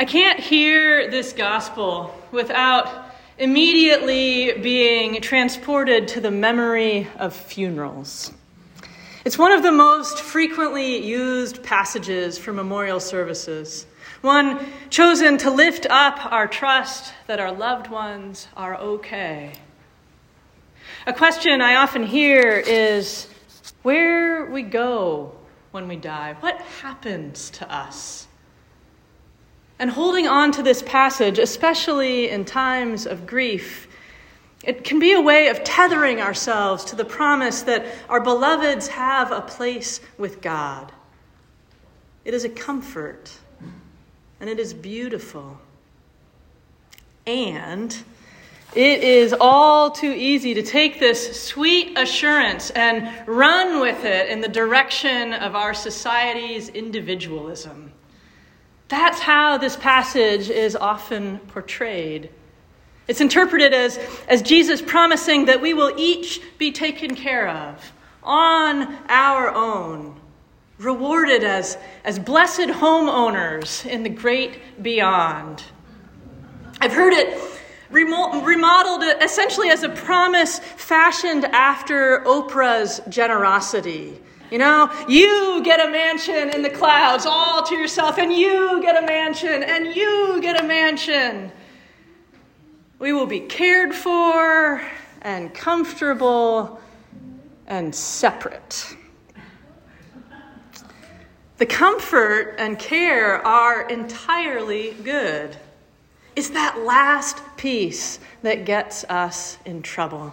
I can't hear this gospel without immediately being transported to the memory of funerals. It's one of the most frequently used passages for memorial services, one chosen to lift up our trust that our loved ones are okay. A question I often hear is where we go when we die, what happens to us? And holding on to this passage, especially in times of grief, it can be a way of tethering ourselves to the promise that our beloveds have a place with God. It is a comfort, and it is beautiful. And it is all too easy to take this sweet assurance and run with it in the direction of our society's individualism. That's how this passage is often portrayed. It's interpreted as, as Jesus promising that we will each be taken care of on our own, rewarded as, as blessed homeowners in the great beyond. I've heard it remodeled essentially as a promise fashioned after Oprah's generosity. You know, you get a mansion in the clouds all to yourself, and you get a mansion, and you get a mansion. We will be cared for and comfortable and separate. The comfort and care are entirely good. It's that last piece that gets us in trouble.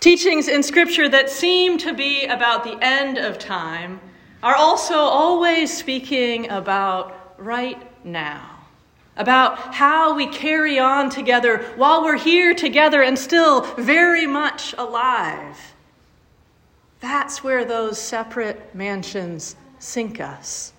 Teachings in Scripture that seem to be about the end of time are also always speaking about right now, about how we carry on together while we're here together and still very much alive. That's where those separate mansions sink us.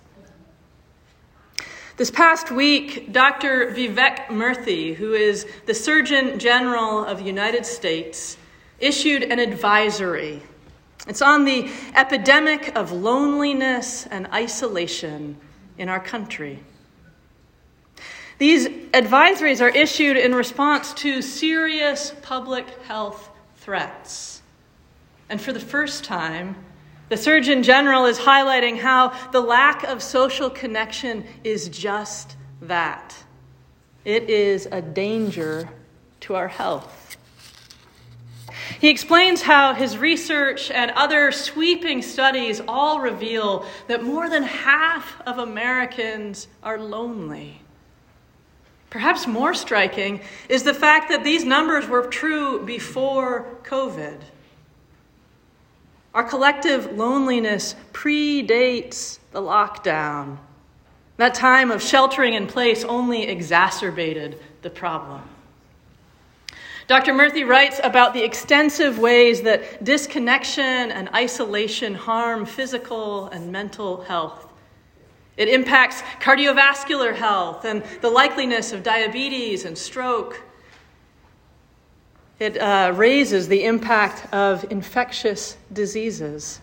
This past week, Dr. Vivek Murthy, who is the Surgeon General of the United States, issued an advisory. It's on the epidemic of loneliness and isolation in our country. These advisories are issued in response to serious public health threats. And for the first time, the Surgeon General is highlighting how the lack of social connection is just that it is a danger to our health. He explains how his research and other sweeping studies all reveal that more than half of Americans are lonely. Perhaps more striking is the fact that these numbers were true before COVID. Our collective loneliness predates the lockdown. That time of sheltering in place only exacerbated the problem. Dr. Murthy writes about the extensive ways that disconnection and isolation harm physical and mental health. It impacts cardiovascular health and the likeliness of diabetes and stroke. It uh, raises the impact of infectious diseases.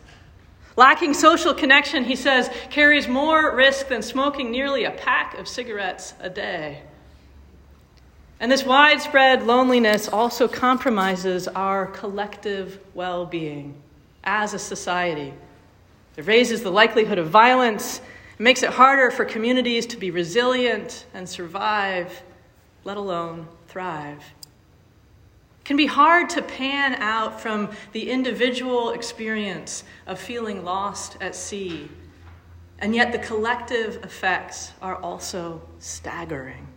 Lacking social connection, he says, carries more risk than smoking nearly a pack of cigarettes a day. And this widespread loneliness also compromises our collective well being as a society. It raises the likelihood of violence, it makes it harder for communities to be resilient and survive, let alone thrive. It can be hard to pan out from the individual experience of feeling lost at sea, and yet the collective effects are also staggering.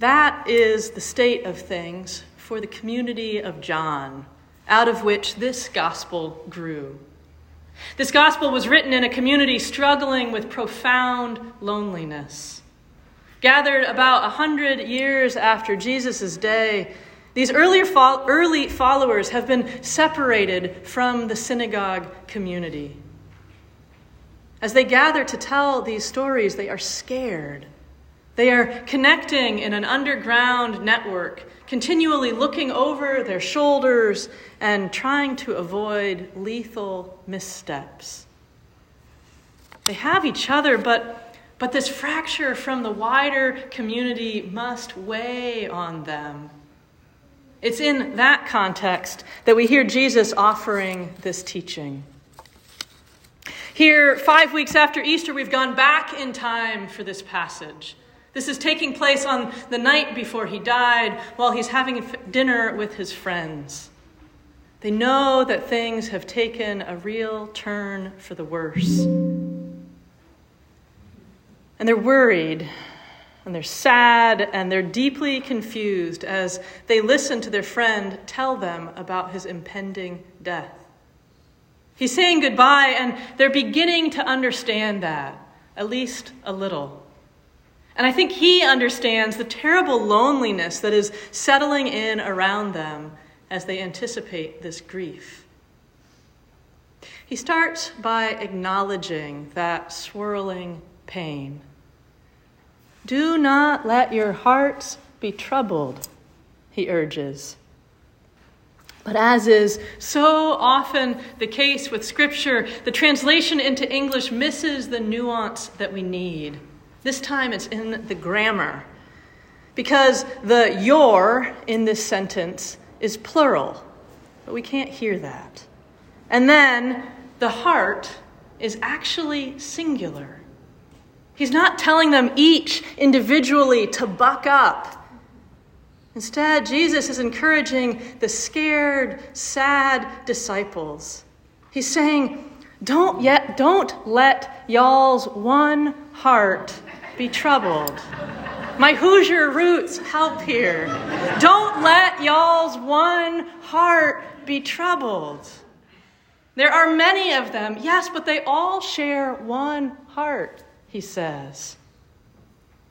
That is the state of things for the community of John, out of which this gospel grew. This gospel was written in a community struggling with profound loneliness. Gathered about a hundred years after Jesus' day, these earlier fo- early followers have been separated from the synagogue community. As they gather to tell these stories, they are scared they are connecting in an underground network, continually looking over their shoulders and trying to avoid lethal missteps. They have each other, but But this fracture from the wider community must weigh on them. It's in that context that we hear Jesus offering this teaching. Here, five weeks after Easter, we've gone back in time for this passage. This is taking place on the night before he died while he's having dinner with his friends. They know that things have taken a real turn for the worse. And they're worried, and they're sad, and they're deeply confused as they listen to their friend tell them about his impending death. He's saying goodbye, and they're beginning to understand that, at least a little. And I think he understands the terrible loneliness that is settling in around them as they anticipate this grief. He starts by acknowledging that swirling pain. Do not let your hearts be troubled, he urges. But as is so often the case with Scripture, the translation into English misses the nuance that we need. This time it's in the grammar. Because the your in this sentence is plural, but we can't hear that. And then the heart is actually singular. He's not telling them each individually to buck up. Instead, Jesus is encouraging the scared, sad disciples. He's saying, don't yet don't let y'all's one heart be troubled. My Hoosier roots help here. Don't let y'all's one heart be troubled. There are many of them, yes, but they all share one heart, he says.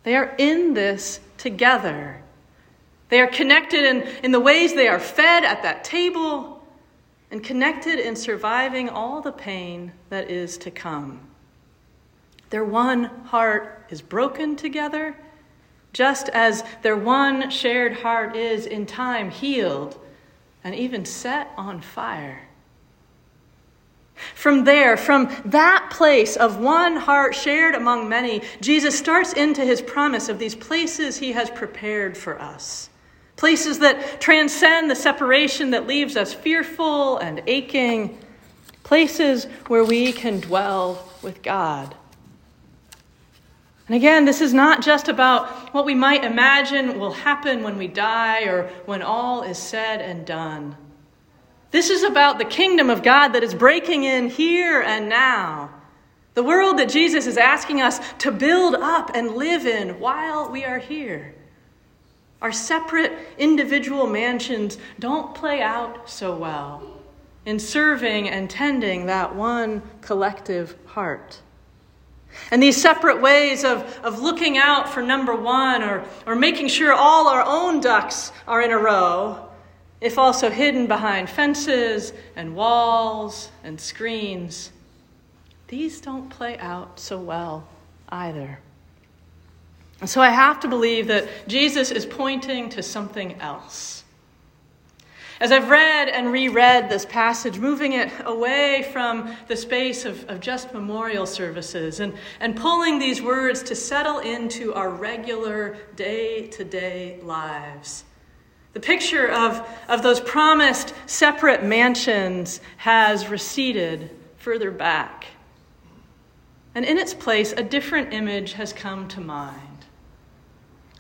They are in this together. They are connected in, in the ways they are fed at that table and connected in surviving all the pain that is to come. Their one heart is broken together just as their one shared heart is in time healed and even set on fire. From there, from that place of one heart shared among many, Jesus starts into his promise of these places he has prepared for us. Places that transcend the separation that leaves us fearful and aching. Places where we can dwell with God. And again, this is not just about what we might imagine will happen when we die or when all is said and done. This is about the kingdom of God that is breaking in here and now. The world that Jesus is asking us to build up and live in while we are here. Our separate individual mansions don't play out so well in serving and tending that one collective heart. And these separate ways of, of looking out for number one or, or making sure all our own ducks are in a row, if also hidden behind fences and walls and screens, these don't play out so well either. And so I have to believe that Jesus is pointing to something else. As I've read and reread this passage, moving it away from the space of, of just memorial services and, and pulling these words to settle into our regular day to day lives. The picture of, of those promised separate mansions has receded further back. And in its place, a different image has come to mind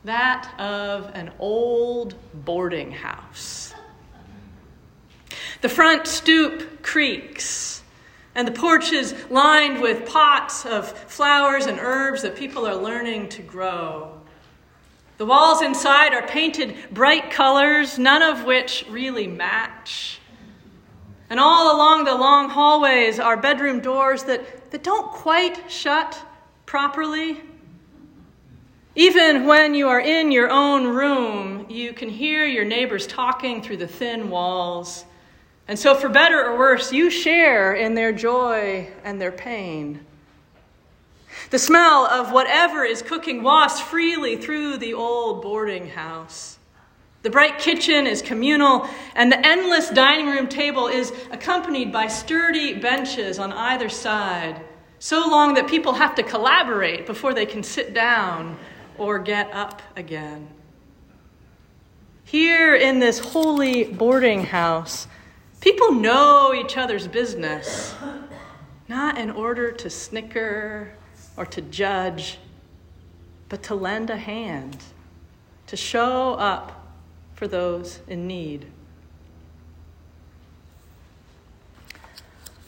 that of an old boarding house. The front stoop creaks, and the porch is lined with pots of flowers and herbs that people are learning to grow. The walls inside are painted bright colors, none of which really match. And all along the long hallways are bedroom doors that, that don't quite shut properly. Even when you are in your own room, you can hear your neighbors talking through the thin walls. And so, for better or worse, you share in their joy and their pain. The smell of whatever is cooking wafts freely through the old boarding house. The bright kitchen is communal, and the endless dining room table is accompanied by sturdy benches on either side, so long that people have to collaborate before they can sit down or get up again. Here in this holy boarding house, people know each other's business, not in order to snicker or to judge, but to lend a hand, to show up for those in need.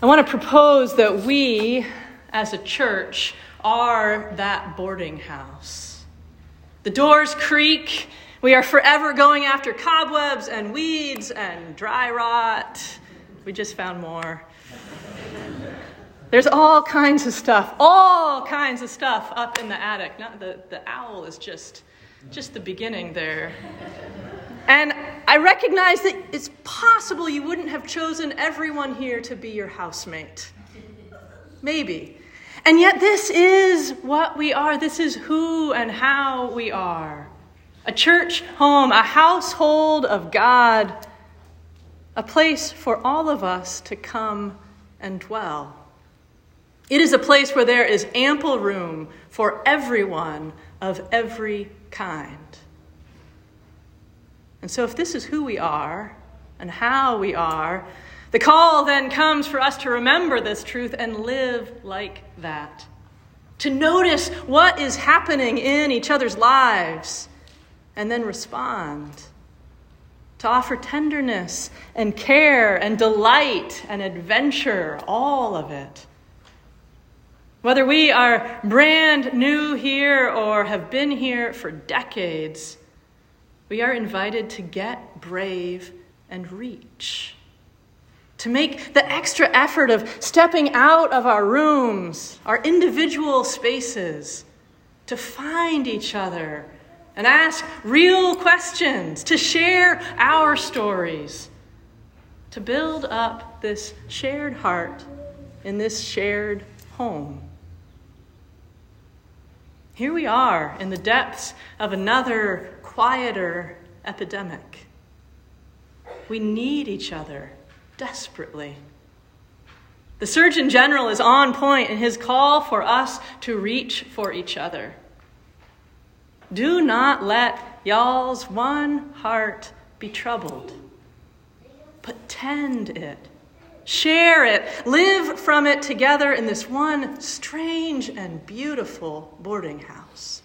I want to propose that we, as a church, are that boarding house. The doors creak. We are forever going after cobwebs and weeds and dry rot. We just found more. There's all kinds of stuff, all kinds of stuff up in the attic. Not the, the owl is just, just the beginning there. And I recognize that it's possible you wouldn't have chosen everyone here to be your housemate. Maybe. And yet, this is what we are. This is who and how we are. A church home, a household of God, a place for all of us to come and dwell. It is a place where there is ample room for everyone of every kind. And so, if this is who we are and how we are, the call then comes for us to remember this truth and live like that. To notice what is happening in each other's lives and then respond. To offer tenderness and care and delight and adventure, all of it. Whether we are brand new here or have been here for decades, we are invited to get brave and reach. To make the extra effort of stepping out of our rooms, our individual spaces, to find each other and ask real questions, to share our stories, to build up this shared heart in this shared home. Here we are in the depths of another quieter epidemic. We need each other desperately. The Surgeon General is on point in his call for us to reach for each other. Do not let y'all's one heart be troubled, but tend it, share it, live from it together in this one strange and beautiful boarding house.